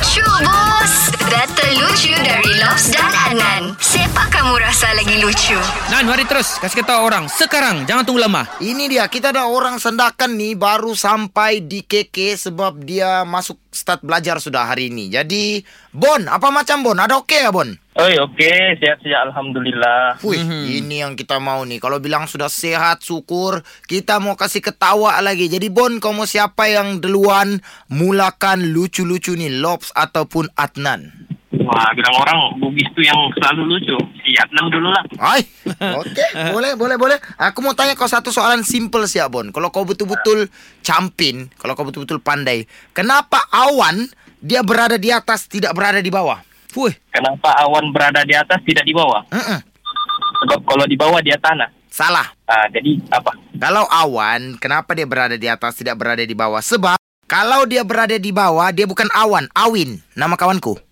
Lucu bos Data lucu dari Lobs rasa lagi lucu? Nan, mari terus. Kasih kata orang. Sekarang. Jangan tunggu lama. Ini dia, kita ada orang sendakan nih baru sampai di KK sebab dia masuk start belajar sudah hari ini. Jadi, Bon, apa macam Bon? Ada okey ya Bon? Oi, okey. Sihat-sihat. Alhamdulillah. Wih, ini yang kita mau nih. Kalau bilang sudah sehat, syukur. Kita mau kasih ketawa lagi. Jadi Bon, kau mau siapa yang duluan mulakan lucu-lucu nih? Lobs ataupun Adnan? Wah, bilang orang Bugis tuh yang selalu lucu. Siap enam dulu lah. Hai, okey, boleh, boleh, boleh. Aku mau tanya kau satu soalan simple sih, Bon. Kalau kau betul-betul campin, kalau kau betul-betul pandai, kenapa awan dia berada di atas, tidak berada di bawah? Fuh. Kenapa awan berada di atas tidak di bawah? Mm-mm. Sebab kalau di bawah dia tanah. Salah. Ah, jadi apa? Kalau awan, kenapa dia berada di atas, tidak berada di bawah? Sebab kalau dia berada di bawah, dia bukan awan, awin. Nama kawanku.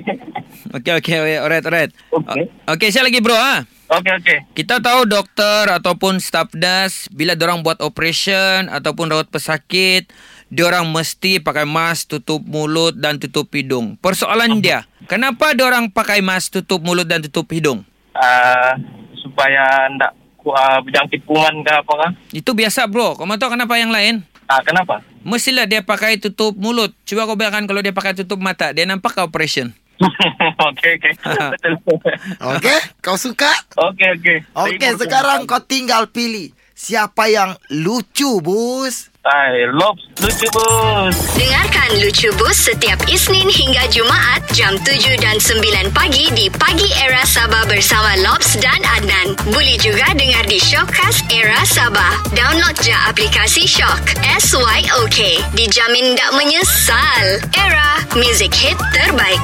Okey. Okey, okey. Alright, alright. Okey. Okey, saya lagi bro. Ha? Okey, okey. Kita tahu doktor ataupun staff das bila orang buat operation ataupun rawat pesakit, orang mesti pakai mask tutup mulut dan tutup hidung. Persoalan dia, kenapa orang pakai mask tutup mulut dan tutup hidung? Ah, supaya ndak uh, berjangkit kuman ke apa kan? Itu biasa bro. Kau mau tahu kenapa yang lain? Ah, kenapa? Mestilah dia pakai tutup mulut. Cuba kau bayangkan kalau dia pakai tutup mata, dia nampak ke operation. okey, okey. Betul. Okey, kau suka? Okey, okey. Okey, sekarang kau tinggal pilih siapa yang lucu, bos. Hai, Lobs. Lucu, bos. Dengarkan Lucu Bus setiap Isnin hingga Jumaat jam 7 dan 9 pagi di Pagi Era Sabah bersama Lobs dan Adnan. Boleh juga dengar di Shockcast Era Sabah. Download je aplikasi Shock. S-Y-O-K. Dijamin tak menyesal. Era, music hit terbaik.